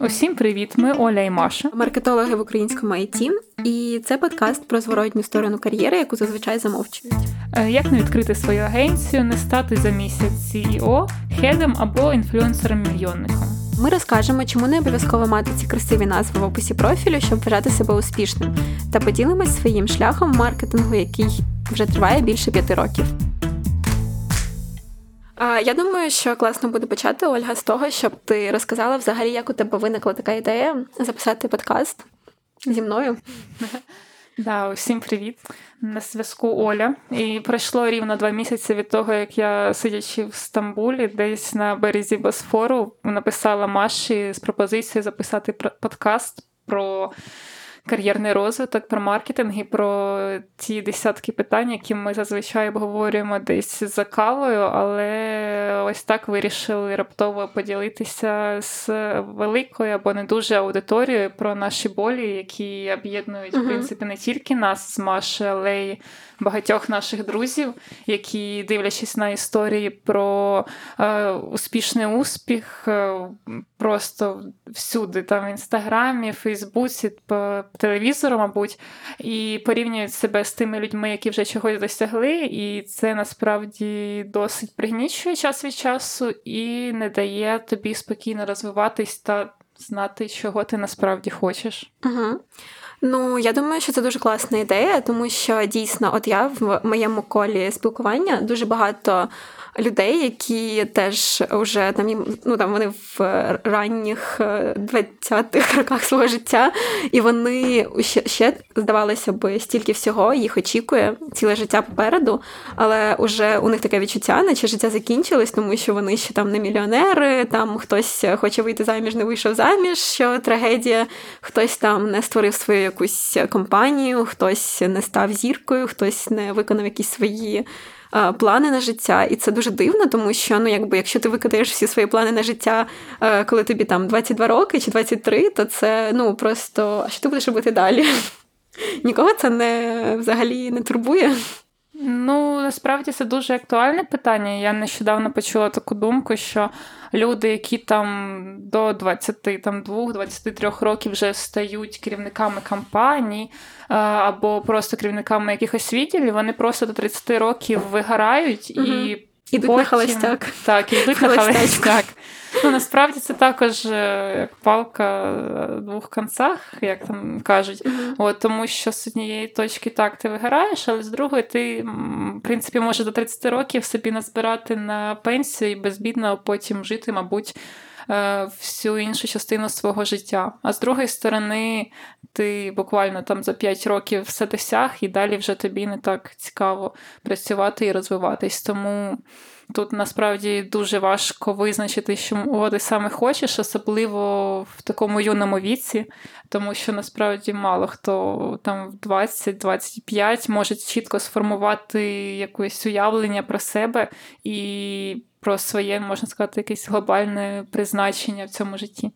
Усім привіт! Ми Оля і Маша, маркетологи в українському IT, і це подкаст про зворотню сторону кар'єри, яку зазвичай замовчують. Е, як не відкрити свою агенцію, не стати за місяць CEO, хедом або інфлюенсером-мільйонником. Ми розкажемо, чому не обов'язково мати ці красиві назви в описі профілю, щоб вважати себе успішним, та поділимось своїм шляхом маркетингу, який вже триває більше п'яти років. Я думаю, що класно буде почати Ольга з того, щоб ти розказала взагалі, як у тебе виникла така ідея записати подкаст зі мною. Да, усім привіт. На зв'язку Оля. І пройшло рівно два місяці від того, як я, сидячи в Стамбулі, десь на березі Босфору, написала Маші з пропозицією записати подкаст про кар'єрний розвиток, про маркетинг і про ті десятки питань, які ми зазвичай обговорюємо десь за кавою, але ось так вирішили раптово поділитися з великою або не дуже аудиторією про наші болі, які об'єднують uh-huh. в принципі не тільки нас з Машею, але й багатьох наших друзів, які дивлячись на історії про е, успішний успіх, е, просто всюди, там в інстаграмі, Фейсбуці, по телевізору, мабуть, і порівнюють себе з тими людьми, які вже чогось досягли, і це насправді досить пригнічує час від часу і не дає тобі спокійно розвиватись та знати, чого ти насправді хочеш. Угу. Ну, я думаю, що це дуже класна ідея, тому що дійсно, от я в моєму колі спілкування дуже багато людей, які теж вже там ну там вони в ранніх 20-х е, роках свого життя, і вони ще, ще здавалося б, стільки всього їх очікує ціле життя попереду, але вже у них таке відчуття, наче життя закінчилось, тому що вони ще там не мільйонери, там хтось хоче вийти заміж, не вийшов заміж, що трагедія, хтось там не створив свою якусь компанію, хтось не став зіркою, хтось не виконав якісь свої плани на життя, і це дуже дивно, тому що ну, якби якщо ти викидаєш всі свої плани на життя, е, коли тобі там 22 роки чи 23, то це ну просто а що ти будеш робити далі? Нікого це не взагалі не турбує. Ну, насправді це дуже актуальне питання. Я нещодавно почула таку думку, що люди, які там до 22-23 років вже стають керівниками компаній або просто керівниками якихось відділів, вони просто до 30 років вигорають угу. і Ідуть потім... на холостяк. Так, ідуть на холостяк. Ну, Насправді це також е, як палка в двох концах, як там кажуть. Uh-huh. От, Тому що з однієї точки так ти виграєш, але з другої ти, в принципі, можеш до 30 років собі назбирати на пенсію і безбідно потім жити, мабуть. Е, всю іншу частину свого життя. А з другої сторони, ти буквально там за 5 років все досяг, і далі вже тобі не так цікаво працювати і розвиватись. Тому тут насправді дуже важко визначити, що ти саме хочеш, особливо в такому юному віці, тому що насправді мало хто там в 20-25 може чітко сформувати якесь уявлення про себе і про своє, можна сказати, якесь глобальне призначення в цьому житті.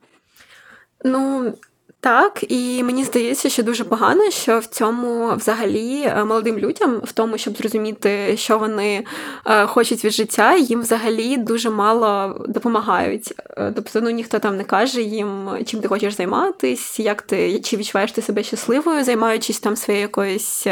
Ну, так, і мені здається, що дуже погано, що в цьому взагалі е, молодим людям, в тому, щоб зрозуміти, що вони е, хочуть від життя, їм взагалі дуже мало допомагають. Е, тобто, ну ніхто там не каже їм, чим ти хочеш займатися, як ти чи відчуваєш ти себе щасливою, займаючись там своєю якоюсь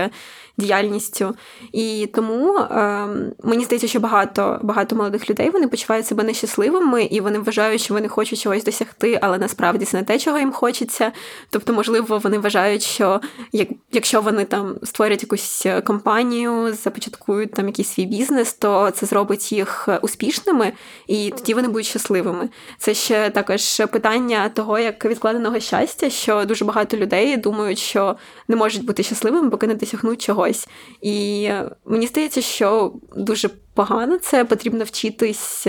діяльністю. І тому е, мені здається, що багато багато молодих людей вони почувають себе нещасливими, і вони вважають, що вони хочуть чогось досягти, але насправді це не те, чого їм хочеться. Тобто, можливо, вони вважають, що як, якщо вони там створять якусь компанію, започаткують там якийсь свій бізнес, то це зробить їх успішними, і тоді вони будуть щасливими. Це ще також питання того, як відкладеного щастя, що дуже багато людей думають, що не можуть бути щасливими, поки не досягнуть чогось чогось. І мені здається, що дуже погано це потрібно вчитись.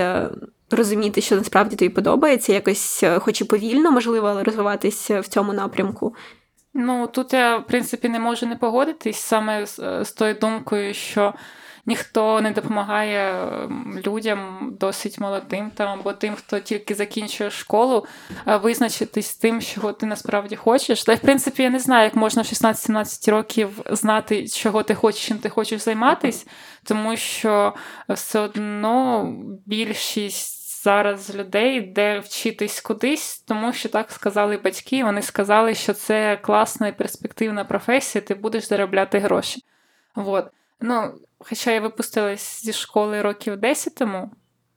Розуміти, що насправді тобі подобається, якось, е, хоч і повільно, можливо, розвиватися в цьому напрямку. Ну тут я, в принципі, не можу не погодитись саме з, е, з тою думкою, що ніхто не допомагає людям досить молодим там або тим, хто тільки закінчує школу, визначитись тим, чого ти насправді хочеш. Та в принципі я не знаю, як можна в 16-17 років знати, чого ти хочеш, чим ти хочеш займатися, тому що все одно більшість. зараз людей, де вчитись кудись, тому що так сказали батьки. Вони сказали, що це класна і перспективна професія, ти будеш заробляти гроші. Вот. Ну, Хоча я випустилась зі школи років 10 тому,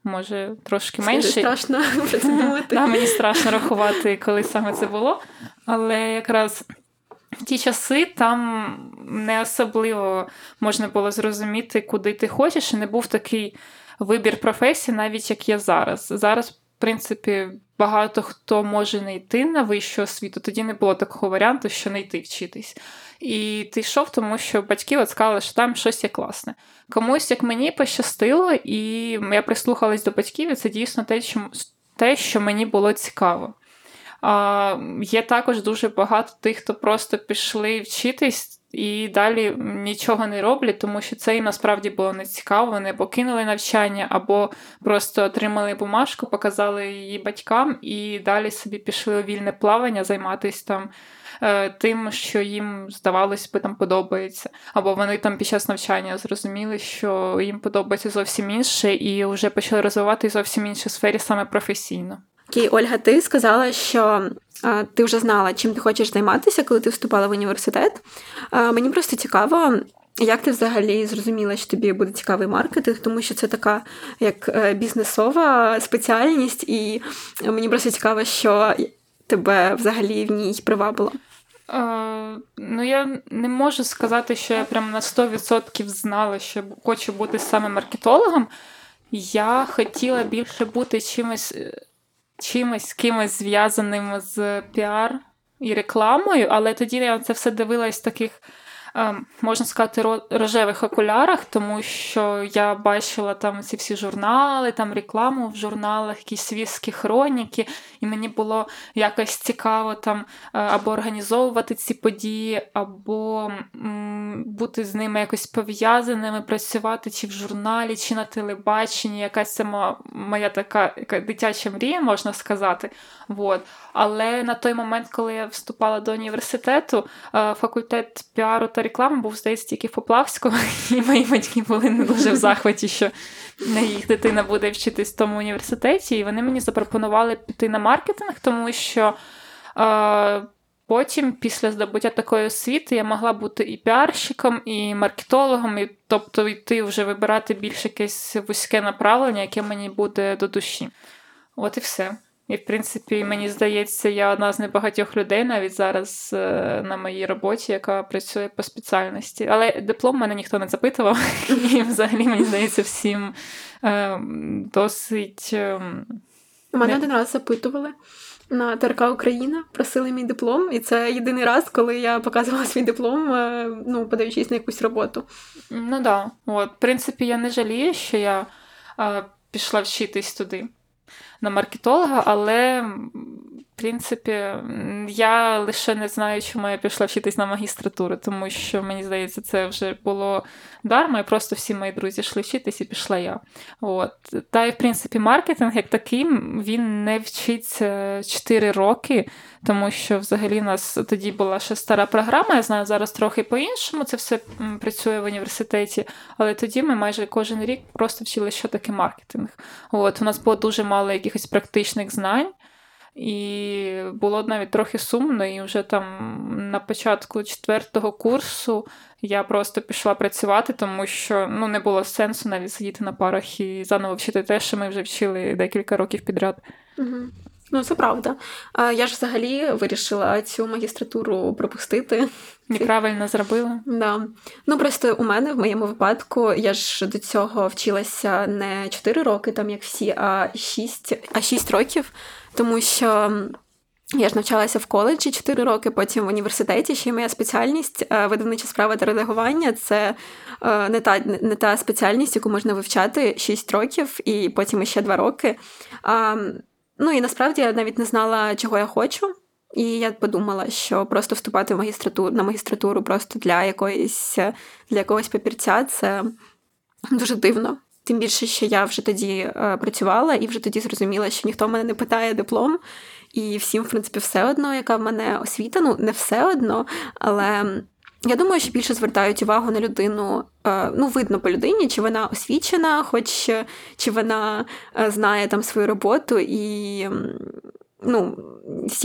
може трошки менше. Мені страшно думати. Да, Мені страшно рахувати, коли саме це було. Але якраз в ті часи там не особливо можна було зрозуміти, куди ти хочеш, і не був такий вибір професії, навіть як є зараз. Зараз, принципі, багато хто може не йти на вищу освіту, тоді не було такого варіанту, що не йти вчитись. І ти йшов, тому що батьки от сказали, що там щось є класне. Комусь, як мені, пощастило, і я прислухалась до батьків, і це дійсно те, що, те, що мені було цікаво. А, Є також дуже багато тих, хто просто пішли вчитись. І далі нічого не роблять, тому що це їм насправді було не цікаво. Вони покинули навчання або просто отримали бумажку, показали її батькам, і далі собі пішли у вільне плавання, займатися там Е, тим, що їм здавалось би там подобається, або вони там під час навчання зрозуміли, що їм подобається зовсім інше, і вже почали розвивати зовсім іншій сфері саме професійно. Окей, Ольга, ти сказала, що а, ти вже знала, чим ти хочеш займатися, коли ти вступала в університет. А, мені просто цікаво. Як ти взагалі зрозуміла, що тобі буде цікавий маркетинг, тому що це така як е, бізнесова спеціальність, і мені просто цікаво, що тебе взагалі в ній привабило. Е, ну, я не можу сказати, що я прям на 100% знала, що хочу бути саме маркетологом. Я хотіла більше бути чимось чимось кимось зв'язаним з піар і рекламою, але тоді я це все дивилась таких можна сказати, рожевих окулярах, тому що я бачила там ці всі журнали, там рекламу в журналах, якісь світські хроніки, і мені було якось цікаво там е, або організовувати ці події, або бути з ними якось пов'язаними, працювати чи в журналі, чи на телебаченні. Якась це моя така дитяча мрія, можна сказати. Вот. Але на той момент, коли я вступала до університету, е, факультет піару та реклами був, здається, тільки в Поплавському, і мої батьки були не дуже в захваті, що їх дитина буде вчитись в тому університеті. І вони мені запропонували піти на маркетинг, тому що. Е, Потім, після здобуття такої освіти, я могла бути і піарщиком, і маркетологом, і тобто йти вже вибирати більш якесь вузьке направлення, яке мені буде до душі. От і все. І, в принципі, мені здається, я одна з небагатьох людей навіть зараз е, на моїй роботі, яка працює по спеціальності. Але диплом мене ніхто не запитував, і взагалі, мені здається, всім е, досить. Е, У мене один раз запитували. На ТРК Україна просили мій диплом, і це єдиний раз, коли я показувала свій диплом, ну, подаючись на якусь роботу. Ну так. Да. От, в принципі, я не жалію, що я е, пішла вчитись туди на маркетолога, але принципі я лише не знаю, чому я пішла вчитись на магістратуру, тому що мені здається, це вже було дарма, і просто всі мої друзі йшли вчитись і пішла я. От. Та й в принципі маркетинг як такий він не вчиться 4 роки, тому що взагалі у нас тоді була ще стара програма. Я знаю, зараз трохи по-іншому це все працює в університеті, але тоді ми майже кожен рік просто вчили, що таке маркетинг. От У нас було дуже мало якихось практичних знань. І було навіть трохи сумно, і вже там на початку четвертого курсу я просто пішла працювати, тому що ну, не було сенсу навіть сидіти на парах і заново вчити те, що ми вже вчили декілька років підряд. Угу. Ну, це правда. Я ж взагалі вирішила цю магістратуру пропустити. Неправильно зробила. Да. Ну просто у мене в моєму випадку я ж до цього вчилася не 4 роки, там як всі, а 6, а 6 років, тому що. Я ж навчалася в коледжі 4 роки, потім в університеті. Ще й моя спеціальність е, видавнича справа та редагування це е, не та не та спеціальність, яку можна вивчати 6 років, і потім ще 2 роки. Ну і насправді я навіть не знала, чого я хочу. І я подумала, що просто вступати в магістратуру на магістратуру просто для якоїсь для якогось папірця це дуже дивно. Тим більше, що я вже тоді е, працювала і вже тоді зрозуміла, що ніхто мене не питає диплом, і всім, в принципі, все одно, яка в мене освіта. Ну, не все одно, але я думаю, що більше звертають увагу на людину. Е, ну, видно по людині, чи вона освічена, хоч чи вона е, знає там свою роботу і ну,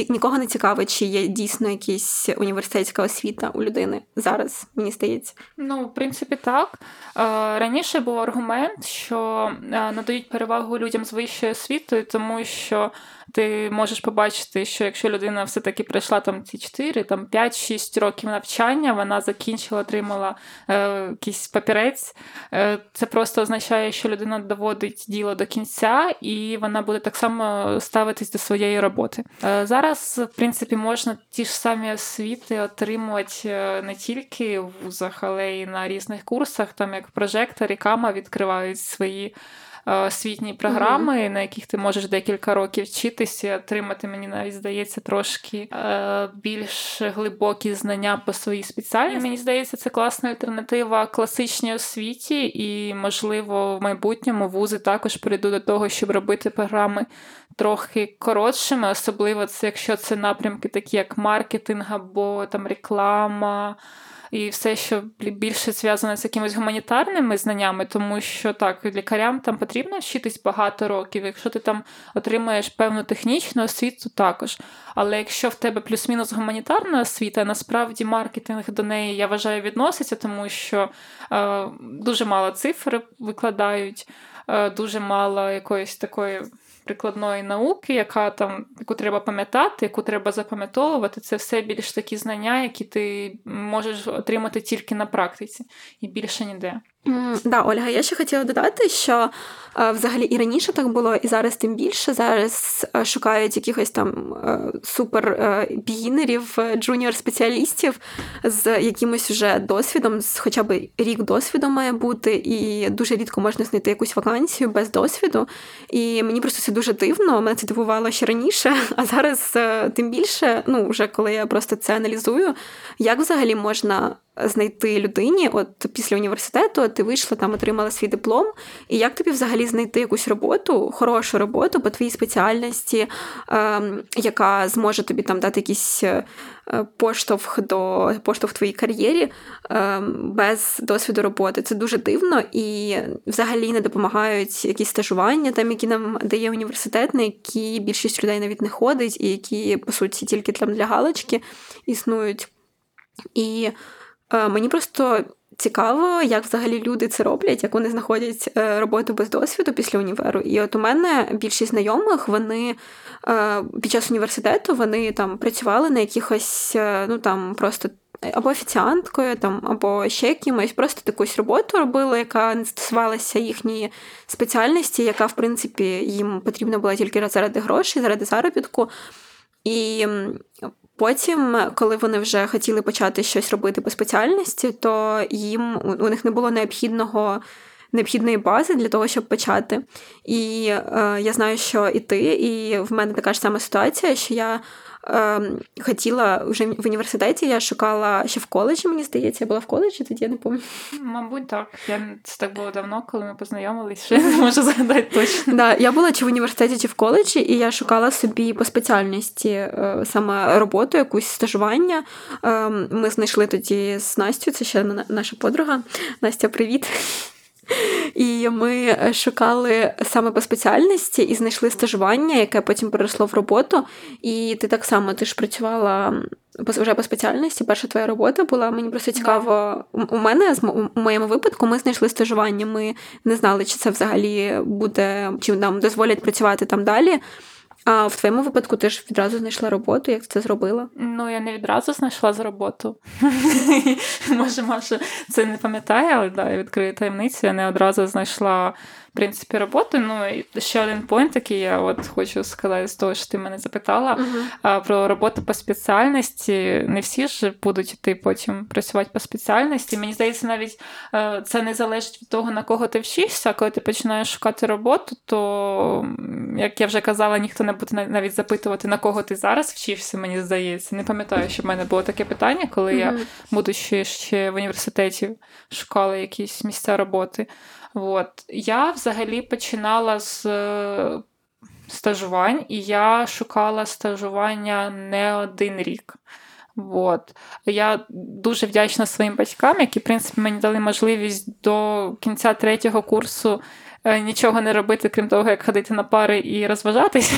нікого не цікавить, чи є дійсно якась університетська освіта у людини зараз, мені здається. Ну, в принципі, так. Е, раніше був аргумент, що надають перевагу людям з вищою освітою, тому що ти можеш побачити, що якщо людина все-таки пройшла там ці 4, там 5-6 років навчання, вона закінчила, отримала е, якийсь папірець, е, це просто означає, що людина доводить діло до кінця, і вона буде так само ставитись до своєї роботи. Е, зараз, в принципі, можна ті ж самі освіти отримувати е, не тільки в вузах, але й на різних курсах, там як прожектор і кама відкривають свої. Е, освітні програми, mm-hmm. на яких ти можеш декілька років вчитися, отримати, мені навіть здається, трошки е, більш глибокі знання по своїй спеціальності. Мені здається, це класна альтернатива класичній освіті, і, можливо, в майбутньому вузи також прийдуть до того, щоб робити програми трохи коротшими, особливо це, якщо це напрямки, такі як маркетинг або там реклама і все, що більше зв'язане з якимись гуманітарними знаннями, тому що так, лікарям там потрібно вчитись багато років. Якщо ти там отримаєш певну технічну освіту, також. Але якщо в тебе плюс-мінус гуманітарна освіта, насправді маркетинг до неї я вважаю відноситься, тому що е, дуже мало цифр викладають, е, дуже мало якоїсь такої прикладної науки, яка там, яку треба пам'ятати, яку треба запам'ятовувати, це все більш такі знання, які ти можеш отримати тільки на практиці і більше ніде. Да, Ольга, я ще хотіла додати, що е, взагалі і раніше так було, і зараз тим більше. Зараз е, шукають якихось там е, супер бігінерів, джуніор-спеціалістів з якимось вже досвідом, з хоча б рік досвіду має бути, і дуже рідко можна знайти якусь вакансію без досвіду. І мені просто це дуже дивно. Мене це дивувало ще раніше, а зараз тим більше, ну вже коли я просто це аналізую, як взагалі можна знайти людині, от після університету ти вийшла там, отримала свій диплом, і як тобі взагалі знайти якусь роботу, хорошу роботу по твоїй спеціальності, е, яка зможе тобі там дати якийсь е, поштовх до поштовх твоїй кар'єрі е, без досвіду роботи? Це дуже дивно і взагалі не допомагають якісь стажування, там які нам дає університет, на які більшість людей навіть не ходить, і які по суті тільки там для галочки існують. І мені просто цікаво, як взагалі люди це роблять, як вони знаходять е, роботу без досвіду після універу. І от у мене більшість знайомих, вони е, під час університету вони там працювали на якихось, ну там просто. Або офіціанткою, там, або ще якимось, просто якусь роботу робили, яка не стосувалася їхньої спеціальності, яка, в принципі, їм потрібна була тільки заради грошей, заради заробітку. І Потім, коли вони вже хотіли почати щось робити по спеціальності, то їм у них не було необхідного. Необхідної бази для того, щоб почати. І е, я знаю, що і ти, і в мене така ж сама ситуація, що я хотіла вже в університеті, я шукала ще в коледжі, мені здається, я була в коледжі, тоді я не пам'ятаю. Мабуть, так. Я Це так було давно, коли ми познайомилися, що я не можу згадати точно. Да, Я була чи в університеті, чи в коледжі, і я шукала собі по спеціальності е, саме роботу, якусь стажування. Е, ми знайшли тоді з Настю, це ще наша подруга. Настя, привіт. І ми шукали саме по спеціальності і знайшли стажування, яке потім переросло в роботу. І ти так само ти ж працювала вже по спеціальності. Перша твоя робота була. Мені просто цікаво. У мене у моєму випадку ми знайшли стажування. Ми не знали, чи це взагалі буде, чи нам дозволять працювати там далі. А в твоєму випадку ти ж відразу знайшла роботу, як це зробила? Ну, я не відразу знайшла з роботу. Може, Маша це не пам'ятає, але да, я відкрию таємницю. Я не одразу знайшла принципі, роботи. Ну і ще один пойнт, який я от хочу сказати з того, що ти мене запитала uh-huh. про роботу по спеціальності. Не всі ж будуть йти потім працювати по спеціальності. Мені здається, навіть е, це не залежить від того, на кого ти вчишся. Коли ти починаєш шукати роботу, то як я вже казала, ніхто не буде навіть запитувати, на кого ти зараз вчишся, мені здається. Не пам'ятаю, що в мене було таке питання, коли uh-huh. я, будучи ще в університеті, шукала якісь місця роботи. От. Я взагалі починала з е, стажувань, і я шукала стажування не один рік. От. Я дуже вдячна своїм батькам, які, в принципі, мені дали можливість до кінця третього курсу е, нічого не робити, крім того, як ходити на пари і розважатись.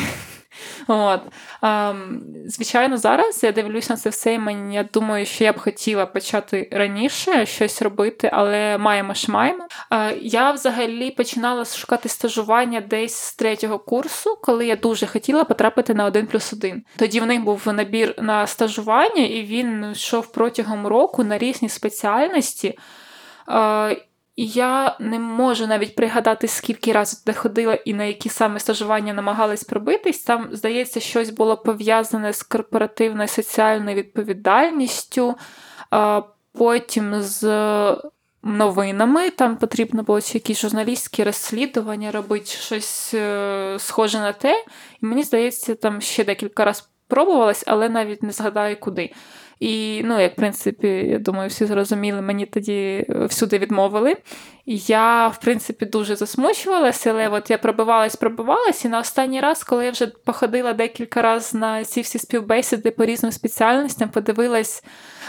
От. Um, звичайно, зараз я дивлюся на це все, і мені я думаю, що я б хотіла почати раніше щось робити, але маємо ж маємо. Uh, я взагалі починала шукати стажування десь з третього курсу, коли я дуже хотіла потрапити на один плюс один. Тоді в них був набір на стажування, і він йшов протягом року на різні спеціальності. Я не можу навіть пригадати, скільки разів туди ходила і на які саме стажування намагались пробитись. Там, здається, щось було пов'язане з корпоративною соціальною відповідальністю, потім з новинами. Там потрібно було якісь журналістські розслідування робити, щось е, схоже на те. І мені здається, там ще декілька разів пробувалась, але навіть не згадаю куди. І, ну, як в принципі, я думаю, всі зрозуміли, мені тоді е, всюди відмовили. Я, в принципі, дуже засмучувалася, але от я пробивалась, пробивалась, і на останній раз, коли я вже походила декілька разів на ці всі співбесіди по різним спеціальностям, подивилась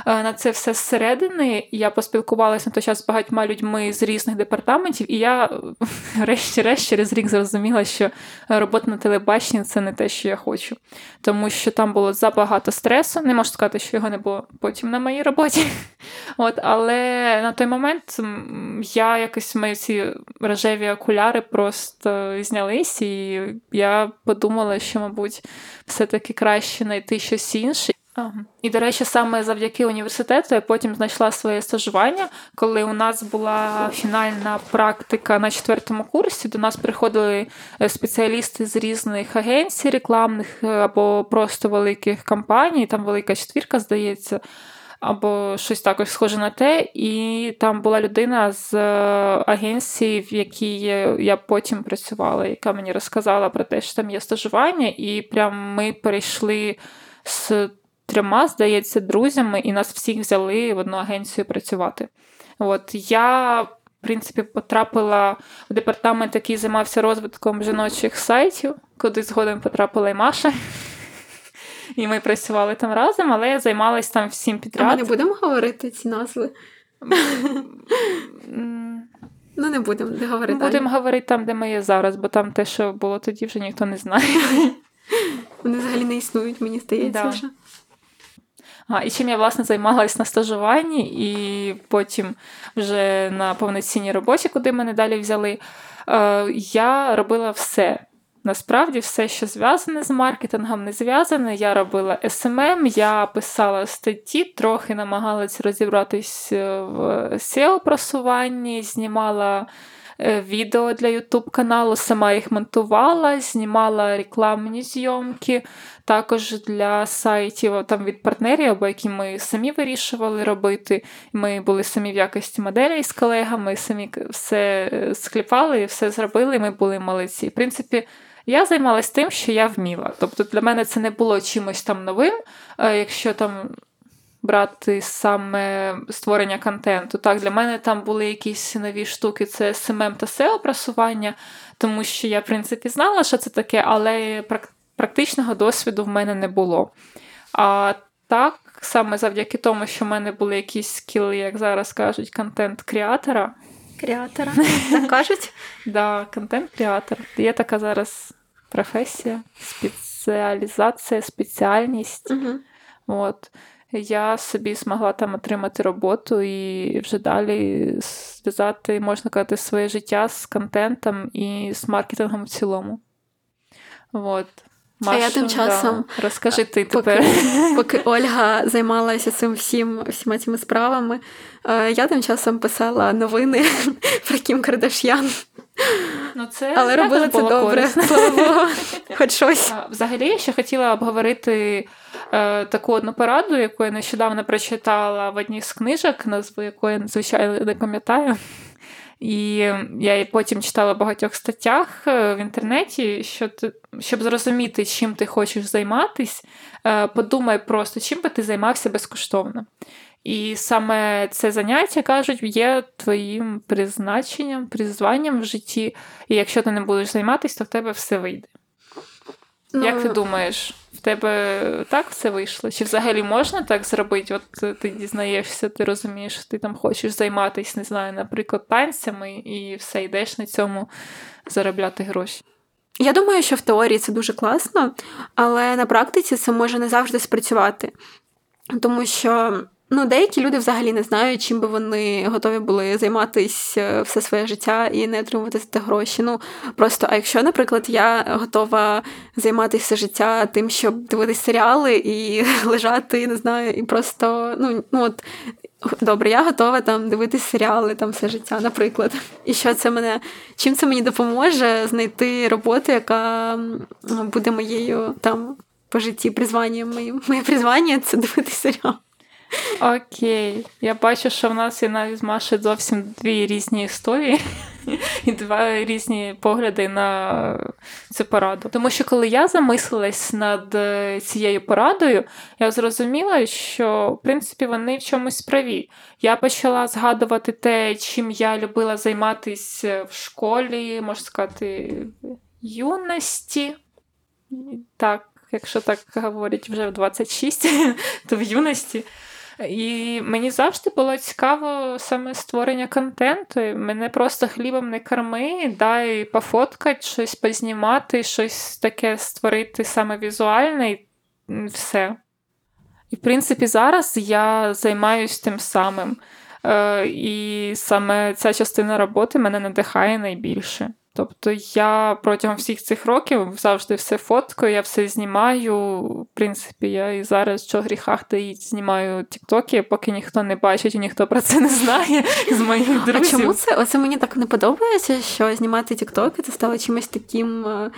на це все зсередини, я поспілкувалася на той час з багатьма людьми з різних департаментів, і я, врешті-решт, через рік зрозуміла, що робота на телебаченні це не те, що я хочу. Тому що там було забагато стресу. Не можу сказати, що його не було потім на моїй роботі. От, Але на той момент я якось мої ці рожеві окуляри просто знялись, і я подумала, що, мабуть, все-таки краще знайти щось інше. І, до речі, саме завдяки університету я потім знайшла своє стажування, коли у нас була фінальна практика на четвертому курсі. До нас приходили е, спеціалісти з різних агенцій, рекламних е, або просто великих компаній, там велика четвірка, здається або щось також схоже на те. І там була людина з е, агенції, в якій я потім працювала, яка мені розказала про те, що там є стажування, і прям ми перейшли з трьома, здається, друзями, і нас всіх взяли в одну агенцію працювати. От я. В принципі, потрапила в департамент, який займався розвитком жіночих сайтів, куди згодом потрапила і Маша і ми працювали там разом, але я займалась там всім підряд. А ми не будемо говорити ці назви? Ну, не будемо де говорити. Будемо говорити там, де ми є зараз, бо там те, що було тоді, вже ніхто не знає. Вони взагалі не існують, мені здається. Да. вже. І чим я, власне, займалась на стажуванні, і потім вже на повноцінній роботі, куди мене далі взяли, е, я робила все. Насправді, все, що зв'язане з маркетингом, не зв'язане. Я робила SMM, я писала статті, трохи намагалась розібратись е, в SEO-просуванні, знімала відео для YouTube каналу, сама їх монтувала, знімала рекламні зйомки, також для сайтів там від партнерів, або які ми самі вирішували робити. Ми були самі в якості моделей з колегами, самі все е, скліпали, все зробили, ми були молодці. В принципі, я займалась тим, що я вміла. Тобто для мене це не було чимось там новим, якщо там брати саме створення контенту. Так, Для мене там були якісь нові штуки, це SMM та SEO просування, тому що я, в принципі, знала, що це таке, але практичного досвіду в мене не було. А так, саме завдяки тому, що в мене були якісь скіли, як зараз кажуть, контент-креатора. Креатора, так кажуть? Да, контент-креатор. Є така зараз професія, спеціалізація, спеціальність. От. Я собі змогла там отримати роботу і вже далі зв'язати, можна казати, своє життя з контентом і з маркетингом в цілому. От. Машу, а я тим часом да. розкажи ти поки, тепер. Поки Ольга займалася цим всім всіма цими справами, е, я тим часом писала новини про Кім Кардаш'ян. Ну, це Але робила це добре. Слава Богу, хоч щось. Взагалі, я ще хотіла обговорити е, таку одну пораду, яку я нещодавно прочитала в одній з книжок, назву якої, звичайно, не пам'ятаю. І я потім читала в багатьох статтях е, в інтернеті, що ти, щоб зрозуміти, чим ти хочеш займатися, е, подумай просто, чим би ти займався безкоштовно. І саме це заняття кажуть, є твоїм призначенням, призванням в житті. І якщо ти не будеш займатися, то в тебе все вийде. Ну... Як ти думаєш, в тебе так все вийшло? Чи взагалі можна так зробити? От ти дізнаєшся, ти розумієш, що ти там хочеш займатися, не знаю, наприклад, танцями, і все йдеш на цьому заробляти гроші? Я думаю, що в теорії це дуже класно, але на практиці це може не завжди спрацювати. Тому що ну, деякі люди взагалі не знають, чим би вони готові були займатися е, все своє життя і не отримувати за це гроші. Ну просто, а якщо, наприклад, я готова займатися все життя тим, щоб дивитися серіали і лежати, не знаю, і просто ну, ну от. Добре, я готова там дивитися серіали там все життя, наприклад. І що це мене, чим це мені допоможе знайти роботу, яка буде моєю там по житті призванням моїм. Моє призвання це дивитися серіал. Окей. Я бачу, що в нас є навіть з Машею зовсім дві різні історії і два різні погляди на цю пораду. Тому що коли я замислилась над е, цією порадою, я зрозуміла, що в принципі вони в чомусь праві. Я почала згадувати те, чим я любила займатися в школі, можна сказати, юності. Так, якщо так говорять вже в 26, то в юності. І мені завжди було цікаво саме створення контенту. Мене просто хлібом не корми, дай пофоткати, щось познімати, щось таке створити саме візуальне і все. І, в принципі, зараз я займаюся тим самим. Е, І саме ця частина роботи мене надихає найбільше. Тобто я протягом всіх цих років завжди все фоткаю, я все знімаю. В принципі, я і зараз що гріхах таїть, знімаю тіктоки, поки ніхто не бачить і ніхто про це не знає з моїх друзів. А чому це? Оце мені так не подобається, що знімати тіктоки це стало чимось таким. Е,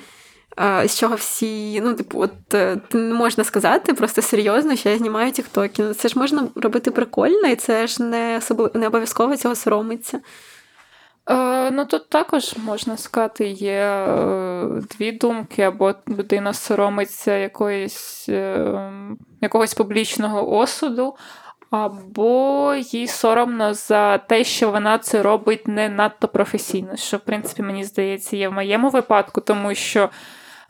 е, з чого всі, ну, типу, от е, не можна сказати просто серйозно, що я знімаю тіктоки. Ну, це ж можна робити прикольно, і це ж не не обов'язково цього соромиться. Е, Ну тут також можна сказати, є е, дві думки, або людина соромиться якоїсь, е, якогось публічного осуду, або їй соромно за те, що вона це робить не надто професійно. Що, в принципі, мені здається, є в моєму випадку, тому що.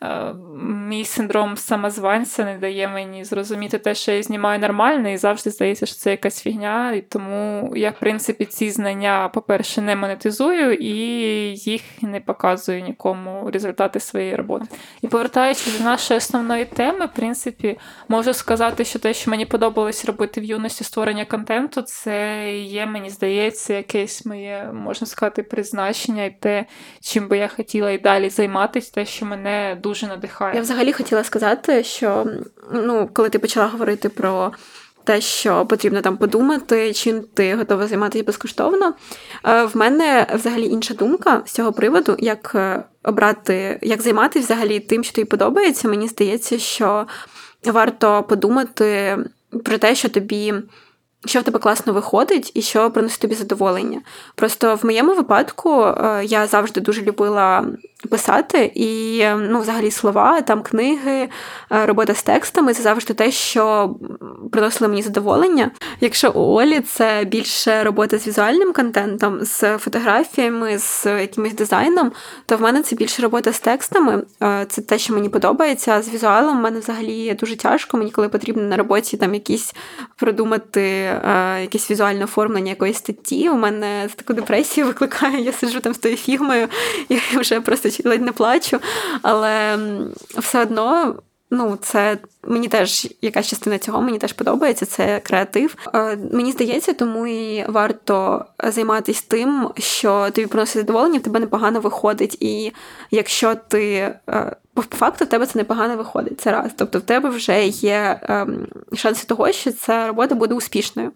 Е, мій синдром самозванця не дає мені зрозуміти те, що я знімаю нормально, і завжди здається, що це якась фігня. І тому я, в принципі, ці знання, по-перше, не монетизую і їх не показую нікому результати своєї роботи. І повертаючись до нашої основної теми, в принципі, можу сказати, що те, що мені подобалось робити в юності створення контенту, це є, мені здається, якесь моє, можна сказати, призначення і те, чим би я хотіла і далі займатися, те, що мене дуже дуже надихає. Я взагалі хотіла сказати, що ну, коли ти почала говорити про те, що потрібно там подумати, чим ти готова займатися безкоштовно, е, в мене взагалі інша думка з цього приводу, як е, обрати, як займатися взагалі тим, що тобі подобається. Мені здається, що варто подумати про те, що тобі що в тебе класно виходить і що приносить тобі задоволення. Просто в моєму випадку е, я завжди дуже любила писати, і ну, взагалі слова, там книги, е, робота з текстами це завжди те, що приносило мені задоволення. Якщо у Олі це більше робота з візуальним контентом, з фотографіями, з якимось дизайном, то в мене це більше робота з текстами. Е, це те, що мені подобається. З візуалом в мене взагалі дуже тяжко. Мені коли потрібно на роботі там якісь продумати е, якесь візуальне оформлення якоїсь статті. У мене таку депресію викликає. Я сиджу там з тою фігмою і вже просто ледь не плачу. Але все одно. Ну, це мені теж якась частина цього мені теж подобається. Це креатив. Е, мені здається, тому і варто займатися тим, що тобі приносить задоволення, в тебе непогано виходить. І якщо ти е, по факту в тебе це непогано виходить. Це раз. Тобто в тебе вже є ем, шанси того, що ця робота буде успішною.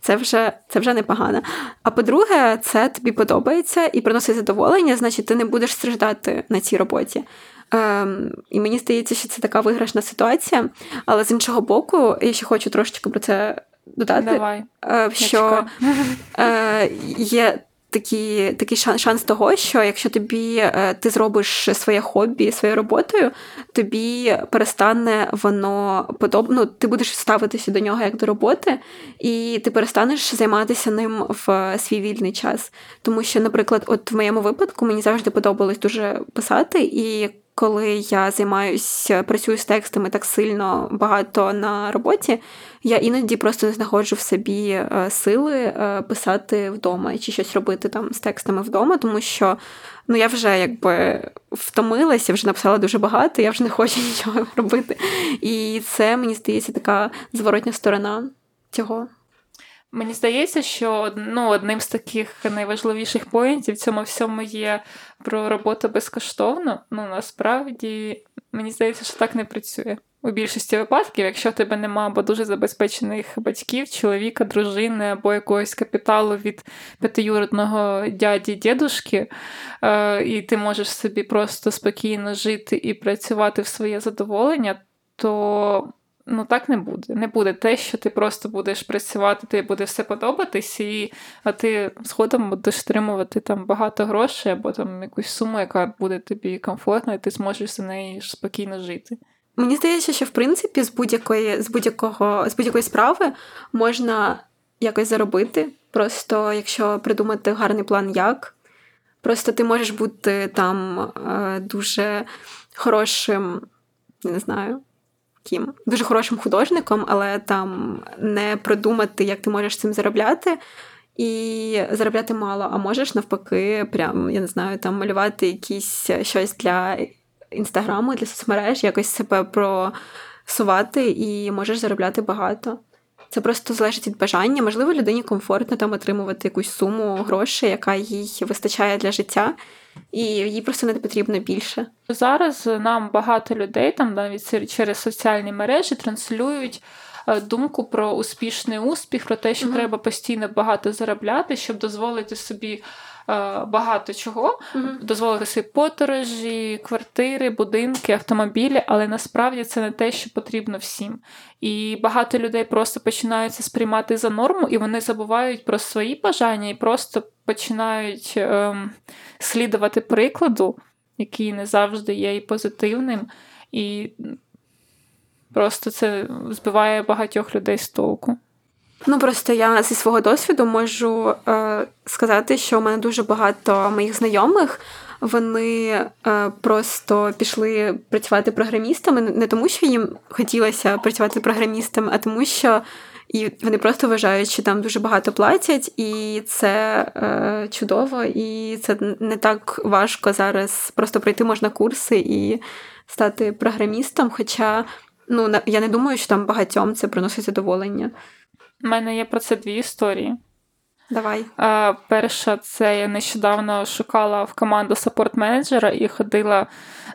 Це вже це вже непогано. А по-друге, це тобі подобається і приносить задоволення, значить, ти не будеш страждати на цій роботі. Ем, І мені здається, що це така виграшна ситуація. Але з іншого боку, я ще хочу трошечки про це додати, Давай. Е, що е, є такий такий шанс, шанс того, що якщо тобі е, ти зробиш своє хобі своєю роботою, тобі перестане воно подобно. Ну, ти будеш ставитися до нього як до роботи, і ти перестанеш займатися ним в свій вільний час. Тому що, наприклад, от в моєму випадку мені завжди подобалось дуже писати, і коли я займаюся, працюю з текстами так сильно багато на роботі, я іноді просто не знаходжу в собі е, сили е, писати вдома чи щось робити там з текстами вдома, тому що ну я вже якби втомилася, вже написала дуже багато, я вже не хочу нічого робити. І це мені здається така зворотня сторона цього. Мені здається, що ну, одним з таких найважливіших поінтів в цьому всьому є про роботу безкоштовно. Ну насправді мені здається, що так не працює. У більшості випадків, якщо в тебе нема або дуже забезпечених батьків, чоловіка, дружини або якогось капіталу від п'ятиюродного дяді дідушки, е, і ти можеш собі просто спокійно жити і працювати в своє задоволення, то Ну, так не буде. Не буде те, що ти просто будеш працювати, тобі буде все подобатись, і а ти згодом будеш отримувати там багато грошей або там якусь суму, яка буде тобі комфортна, і ти зможеш за неї спокійно жити. Мені здається, що в принципі з будь-якої з будь-якого з будь-якої справи можна якось заробити. Просто якщо придумати гарний план, як. Просто ти можеш бути там е, дуже хорошим, не знаю таким дуже хорошим художником, але там не продумати, як ти можеш цим заробляти. І заробляти мало, а можеш навпаки, прям, я не знаю, там малювати якісь щось для інстаграму, для соцмереж, якось себе просувати, і можеш заробляти багато. Це просто залежить від бажання. Можливо, людині комфортно там отримувати якусь суму грошей, яка їй вистачає для життя і їй просто не потрібно більше. Зараз нам багато людей там навіть через соціальні мережі транслюють. Е, думку про успішний успіх, про те, що mm-hmm. треба постійно багато заробляти, щоб дозволити собі Е, багато чого, mm-hmm. дозволити собі подорожі, квартири, будинки, автомобілі, але насправді це не те, що потрібно всім. І багато людей просто починаються сприймати за норму, і вони забувають про свої бажання і просто починають ем, слідувати прикладу, який не завжди є і позитивним. І просто це збиває багатьох людей з толку. Ну просто я зі свого досвіду можу е, сказати, що у мене дуже багато моїх знайомих. Вони е, просто пішли працювати програмістами, не тому, що їм хотілося працювати програмістами, а тому, що і вони просто вважають, що там дуже багато платять, і це е, чудово, і це не так важко зараз. Просто пройти можна курси і стати програмістом. Хоча ну я не думаю, що там багатьом це приносить задоволення. У мене є про це дві історії. Давай. А, Перша, це я нещодавно шукала в команду саппорт-менеджера і ходила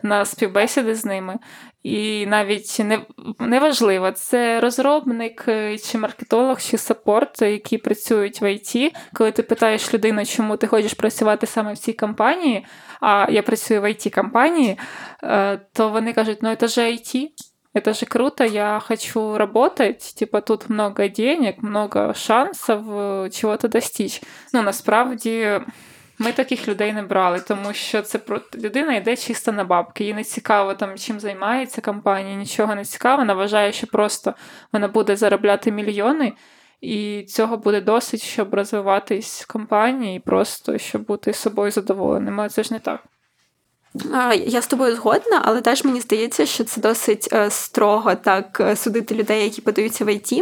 на співбесіди з ними. І навіть не неважливо, це розробник, е, чи маркетолог, чи саппорт, які працюють в ІТ. Коли ти питаєш людину, чому ти хочеш працювати саме в цій компанії, а я працюю в it компанії, е, то вони кажуть, ну це ж IT. Это же круто, я хочу работать, типа тут много денег, много шансів э, чого-то достичь. Ну, насправді. Ми таких людей не брали, тому що це про людина йде чисто на бабки. Їй не цікаво там, чим займається компанія, нічого не цікаво. Вона вважає, що просто вона буде заробляти мільйони, і цього буде досить, щоб розвиватись в компанії, і просто щоб бути собою задоволеним. А це ж не так. Я з тобою згодна, але теж мені здається, що це досить е, строго так е, судити людей, які подаються в ІТ,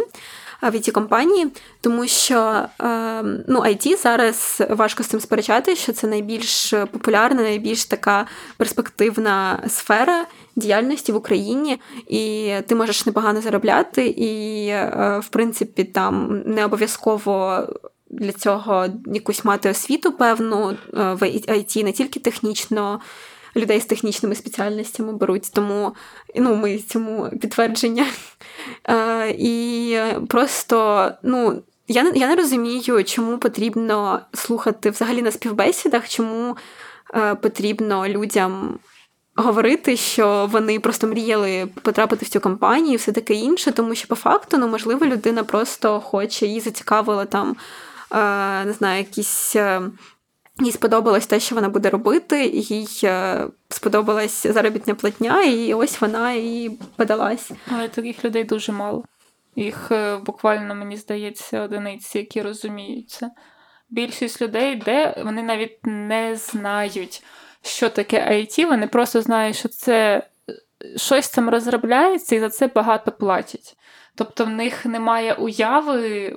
it компанії, тому що ем, ну, IT зараз важко з цим сперечати, що це найбільш популярна, найбільш така перспективна сфера діяльності в Україні, і ти можеш непогано заробляти, і, е, в принципі, там не обов'язково. Для цього якусь мати освіту, певну в IT, не тільки технічно людей з технічними спеціальностями беруть, тому ну, ми цьому підтвердження. Е, І просто, ну. Я я не розумію, чому потрібно слухати взагалі на співбесідах, чому е, потрібно людям говорити, що вони просто мріяли потрапити в цю компанію, і все таке інше, тому що по факту, ну, можливо, людина просто хоче її зацікавила там, е, не знаю, якісь е, їй сподобалось те, що вона буде робити, їй е, сподобалась заробітня платня, і ось вона і подалась. Але таких людей дуже мало. Їх е, буквально, мені здається, одиниці, які розуміють це. Більшість людей, де вони навіть не знають, що таке IT, вони просто знають, що це щось там розробляється і за це багато платять. Тобто в них немає уяви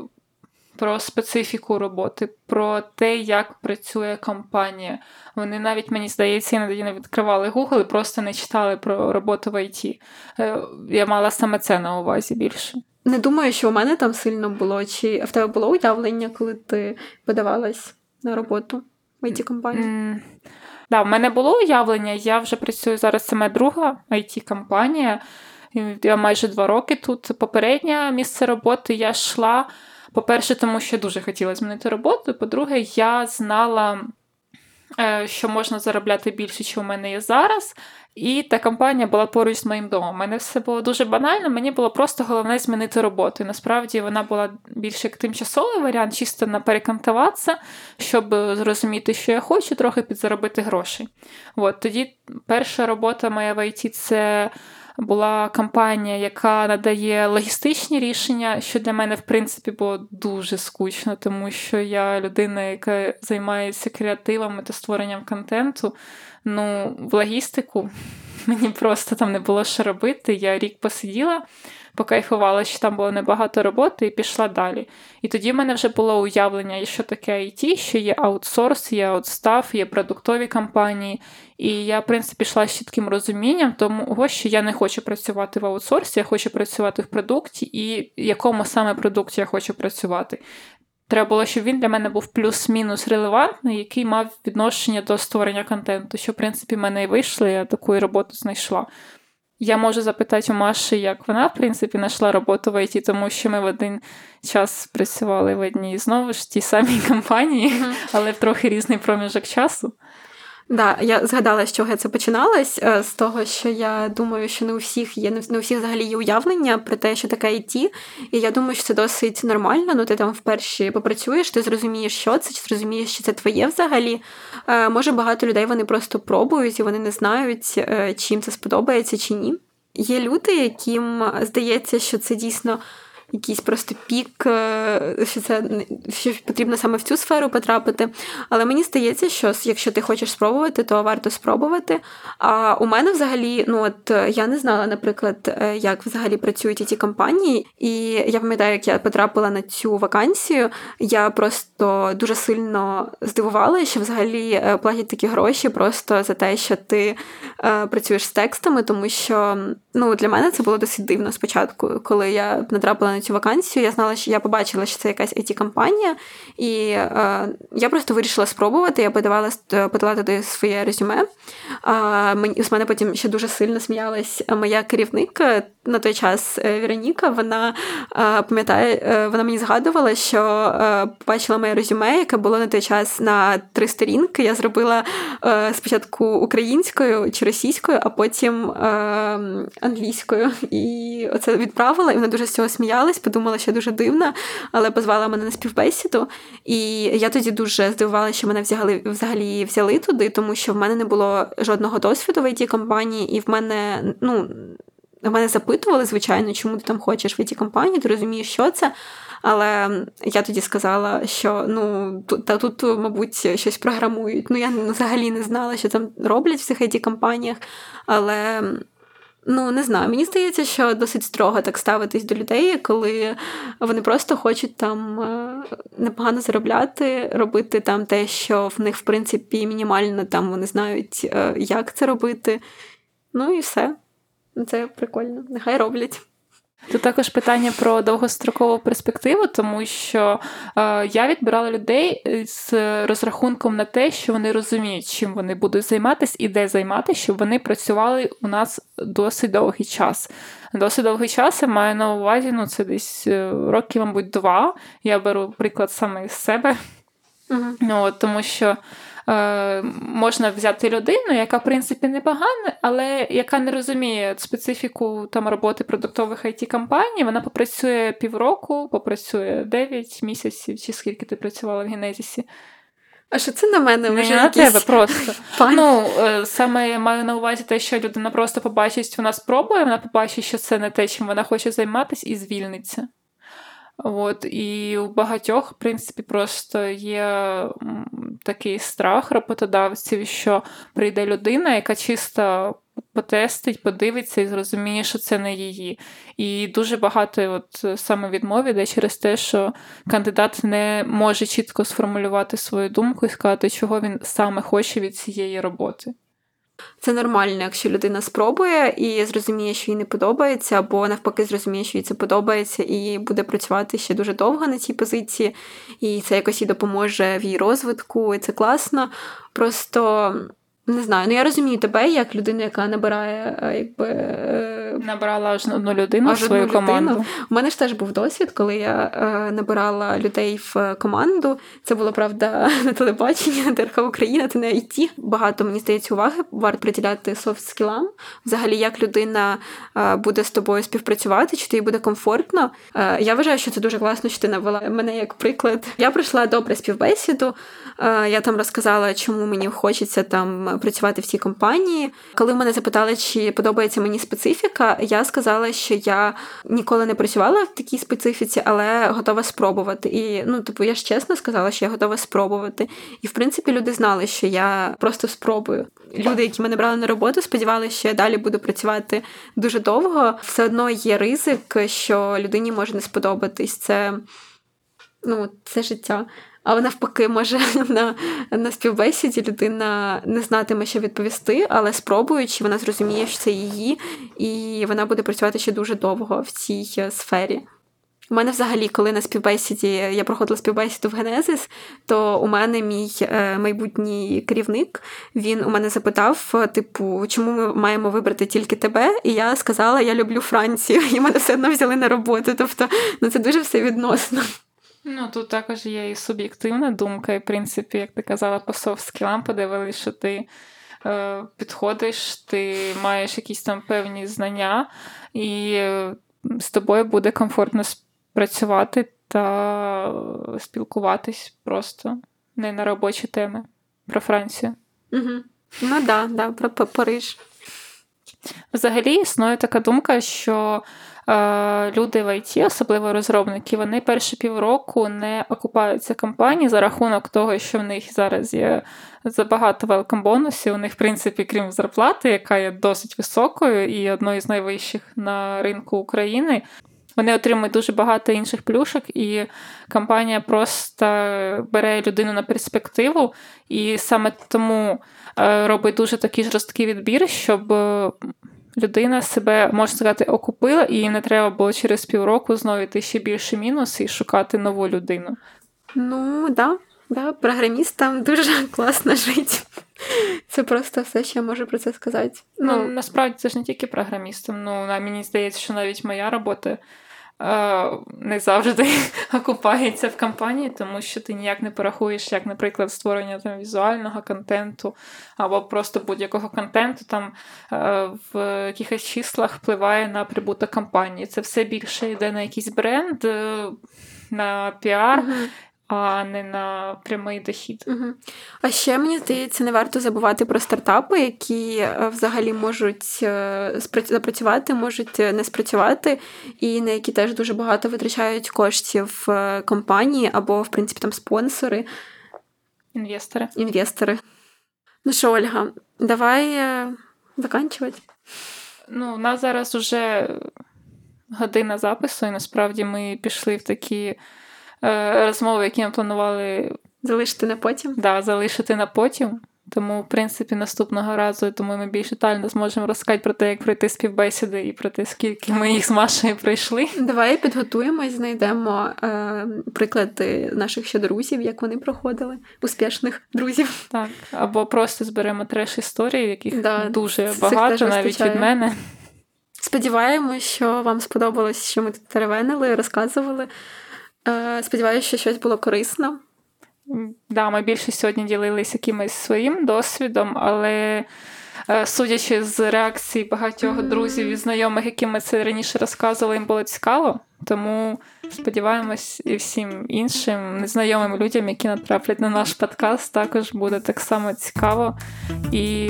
про специфіку роботи, про те, як працює компанія. Вони навіть, мені здається, іноді не відкривали Google і просто не читали про роботу в IT. Е, я мала саме це на увазі більше. Не думаю, що у мене там сильно було. Чи в тебе було уявлення, коли ти подавалась на роботу в it компанії mm. Да, в мене було уявлення. Я вже працюю зараз. Моя друга it компанія Я майже два роки тут. Попереднє місце роботи я йшла. По-перше, тому що дуже хотіла змінити роботу. По-друге, я знала, е, що можна заробляти більше, ніж у мене є зараз. І та компанія була поруч з моїм домом. У мене все було дуже банально, мені було просто головне змінити роботу. І насправді вона була більш як тимчасовий варіант, чисто на перекантуватися, щоб зрозуміти, що я хочу, трохи підзаробити грошей. От тоді перша робота моя в ІТ це була компанія, яка надає логістичні рішення, що для мене, в принципі, було дуже скучно, тому що я людина, яка займається креативами та створенням контенту. Ну, в логістику мені просто там не було що робити. Я рік посиділа покайфувала, що там було небагато роботи, і пішла далі. І тоді в мене вже було уявлення, що таке IT, що є аутсорс, є аутстаф, є продуктові компанії. І я, в принципі, пішла з чітким розумінням, тому що я не хочу працювати в аутсорсі, я хочу працювати в продукті, і в якому саме продукті я хочу працювати. Треба було, щоб він для мене був плюс-мінус релевантний, який мав відношення до створення контенту, що, в принципі, в мене і вийшло, я таку роботу знайшла. Я можу запитати у Маші, як вона, в принципі, знайшла роботу в IT, тому що ми в один час працювали в одній знову ж тій самій компанії, але в трохи різний проміжок часу. Да, я згадала, з чого це починалось, е, з того, що я думаю, що не у всіх є не у всіх взагалі є уявлення про те, що таке IT, і я думаю, що це досить нормально. Ну, ти там вперше попрацюєш, ти зрозумієш, що це, чи зрозумієш, що це твоє взагалі. Е, може, багато людей вони просто пробують і вони не знають, е, чим це сподобається чи ні. Є люди, яким здається, що це дійсно якийсь просто пік, е, що це що потрібно саме в цю сферу потрапити. Але мені здається, що якщо ти хочеш спробувати, то варто спробувати. А у мене взагалі, ну от е, я не знала, наприклад, е, як взагалі працюють ці компанії, і я пам'ятаю, як я потрапила на цю вакансію, я просто дуже сильно здивувалася, що взагалі платять такі гроші просто за те, що ти працюєш з текстами, тому що ну для мене це було досить дивно спочатку, коли я натрапила на цю вакансію. Я знала, що я побачила, що це якась it компанія і е, я просто вирішила спробувати. Я подавала е, подала туди своє резюме. Е, мені, з мене потім ще дуже сильно сміялась моя керівник е, на той час е, Вероніка. Вона е, пам'ятає, вона мені згадувала, що побачила моє резюме, яке було на той час на три сторінки. Я зробила спочатку українською чи російською, а потім англійською. І оце відправила, і вона дуже з цього сміялась, подумала, що дуже дивна, але позвала мене на співбесіду. І я тоді дуже здивувалася, що мене взяли, взагалі взяли туди, тому що в мене не було жодного досвіду в it компанії, і в мене, ну. Мене запитували, звичайно, чому ти там хочеш в it компанії, ти розумієш, що це. Але я тоді сказала, що ну та тут, мабуть, щось програмують. Ну, я взагалі не знала, що там роблять в цих it компаніях але Ну, не знаю, мені здається, що досить строго так ставитись до людей, коли вони просто хочуть там е, непогано заробляти, робити там те, що в них, в принципі, мінімально там вони знають, е, як це робити. Ну і все. Це прикольно. Нехай роблять. Тут також питання про довгострокову перспективу, тому що е, я відбирала людей з розрахунком на те, що вони розуміють, чим вони будуть займатися і де займатися, щоб вони працювали у нас досить довгий час. Досить довгий час я маю на увазі, ну це десь е, років, мабуть, два. Я беру приклад саме з себе, uh-huh. ну, тому що е, можна взяти людину, яка, в принципі, непогана, але яка не розуміє специфіку там роботи продуктових it компаній вона попрацює півроку, попрацює 9 місяців, чи скільки ти працювала в Генезісі. А що це на мене Не на якісь... тебе просто. ну, е, Саме я маю на увазі те, що людина просто побачить, вона спробує, вона побачить, що це не те, чим вона хоче займатися, і звільниться. От, І у багатьох, в принципі, просто є такий страх роботодавців, що прийде людина, яка чисто потестить, подивиться і зрозуміє, що це не її. І дуже багато от саме відмов іде через те, що кандидат не може чітко сформулювати свою думку і сказати, чого він саме хоче від цієї роботи. Це нормально, якщо людина спробує і зрозуміє, що їй не подобається, або навпаки, зрозуміє, що їй це подобається, і буде працювати ще дуже довго на цій позиції, і це якось їй допоможе в її розвитку, і це класно. Просто не знаю, ну я розумію тебе як людину, яка набирає, е, якби е, набирала аж одну людину аж в свою одну команду. Людину. У мене ж теж був досвід, коли я е, набирала людей в команду. Це було правда на телебаченні, на Україна, та на ІТ. Багато мені здається уваги варто приділяти софт-скілам. Взагалі, як людина е, буде з тобою співпрацювати, чи тобі буде комфортно. Е, я вважаю, що це дуже класно, що ти навела мене як приклад. Я пройшла добре співбесіду. Е, я там розказала, чому мені хочеться там працювати в цій компанії. Коли мене запитали, чи подобається мені специфіка, я сказала, що я ніколи не працювала в такій специфіці, але готова спробувати. І ну, типу, я ж чесно сказала, що я готова спробувати. І в принципі люди знали, що я просто спробую. Люди, які мене брали на роботу, сподівалися, що я далі буду працювати дуже довго. Все одно є ризик, що людині може не сподобатись. Це ну, це життя. А навпаки, може на на співбесіді людина не знатиме, що відповісти, але спробуючи, вона зрозуміє, що це її, і вона буде працювати ще дуже довго в цій е, сфері. У мене взагалі, коли на співбесіді я проходила співбесіду в Генезис, то у мене мій е, майбутній керівник він у мене запитав: типу, чому ми маємо вибрати тільки тебе? І я сказала, я люблю Францію, і мене все одно взяли на роботу. Тобто, ну це дуже все відносно. Ну, тут також є і суб'єктивна думка, і, в принципі, як ти казала, по софт-скілам подивилися, що ти е, підходиш, ти маєш якісь там певні знання, і е, з тобою буде комфортно працювати та спілкуватись просто не на робочі теми про Францію. Угу. Ну да, да, про Париж. Взагалі існує така думка, що люди в ІТ, особливо розробники, вони перші півроку не окупаються компанії за рахунок того, що в них зараз є забагато велком бонусів. У них, в принципі, крім зарплати, яка є досить високою і одною з найвищих на ринку України. Вони отримують дуже багато інших плюшок, і компанія просто бере людину на перспективу, і саме тому е, робить дуже такий жорсткий відбір, щоб людина себе, можна сказати, окупила, і їм не треба було через півроку знову йти ще більше мінус і шукати нову людину. Ну, да, да, програмістам дуже класно жити. Це просто все, що я можу про це сказати. Ну, ну насправді це ж не тільки програмістам. Ну, мені здається, що навіть моя робота не завжди окупається в кампанії, тому що ти ніяк не порахуєш, як, наприклад, створення там візуального контенту або просто будь-якого контенту там в якихось числах впливає на прибуток кампанії. Це все більше йде на якийсь бренд, е, на піар. Uh-huh а не на прямий дохід. Угу. А ще мені здається, не варто забувати про стартапи, які е, взагалі можуть е, запрацювати, можуть е, не спрацювати, і на які теж дуже багато витрачають коштів компанії або, в принципі, там спонсори. Інвестори. Інвестори. Ну що, Ольга, давай заканчувати. Ну, у нас зараз вже година запису, і насправді ми пішли в такі. Е, розмови, які ми планували залишити на потім. Да, залишити на потім. Тому, в принципі, наступного разу думаю, ми більш детально зможемо розказати про те, як пройти співбесіди і про те, скільки ми їх з Машею пройшли. Давай підготуємось, знайдемо е, приклади наших ще друзів, як вони проходили, успішних друзів. Так, або просто зберемо треш історії, яких да, дуже багато, навіть від мене. Сподіваємось, що вам сподобалось, що ми тут теревенили, розказували. Е, сподіваюся, що щось було корисно. Да, ми більше сьогодні ділилися якимось своїм досвідом, але е, судячи з реакції багатьох друзів і знайомих, які ми це раніше розказували, їм було цікаво. Тому Сподіваємось, і всім іншим незнайомим людям, які натраплять на наш подкаст, також буде так само цікаво. І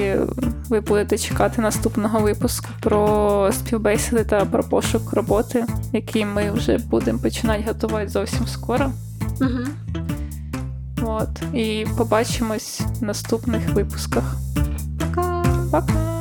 ви будете чекати наступного випуску про співбесіди та про пошук роботи, який ми вже будемо починати готувати зовсім скоро. Угу. От. І побачимось в наступних випусках. Пока! Пока!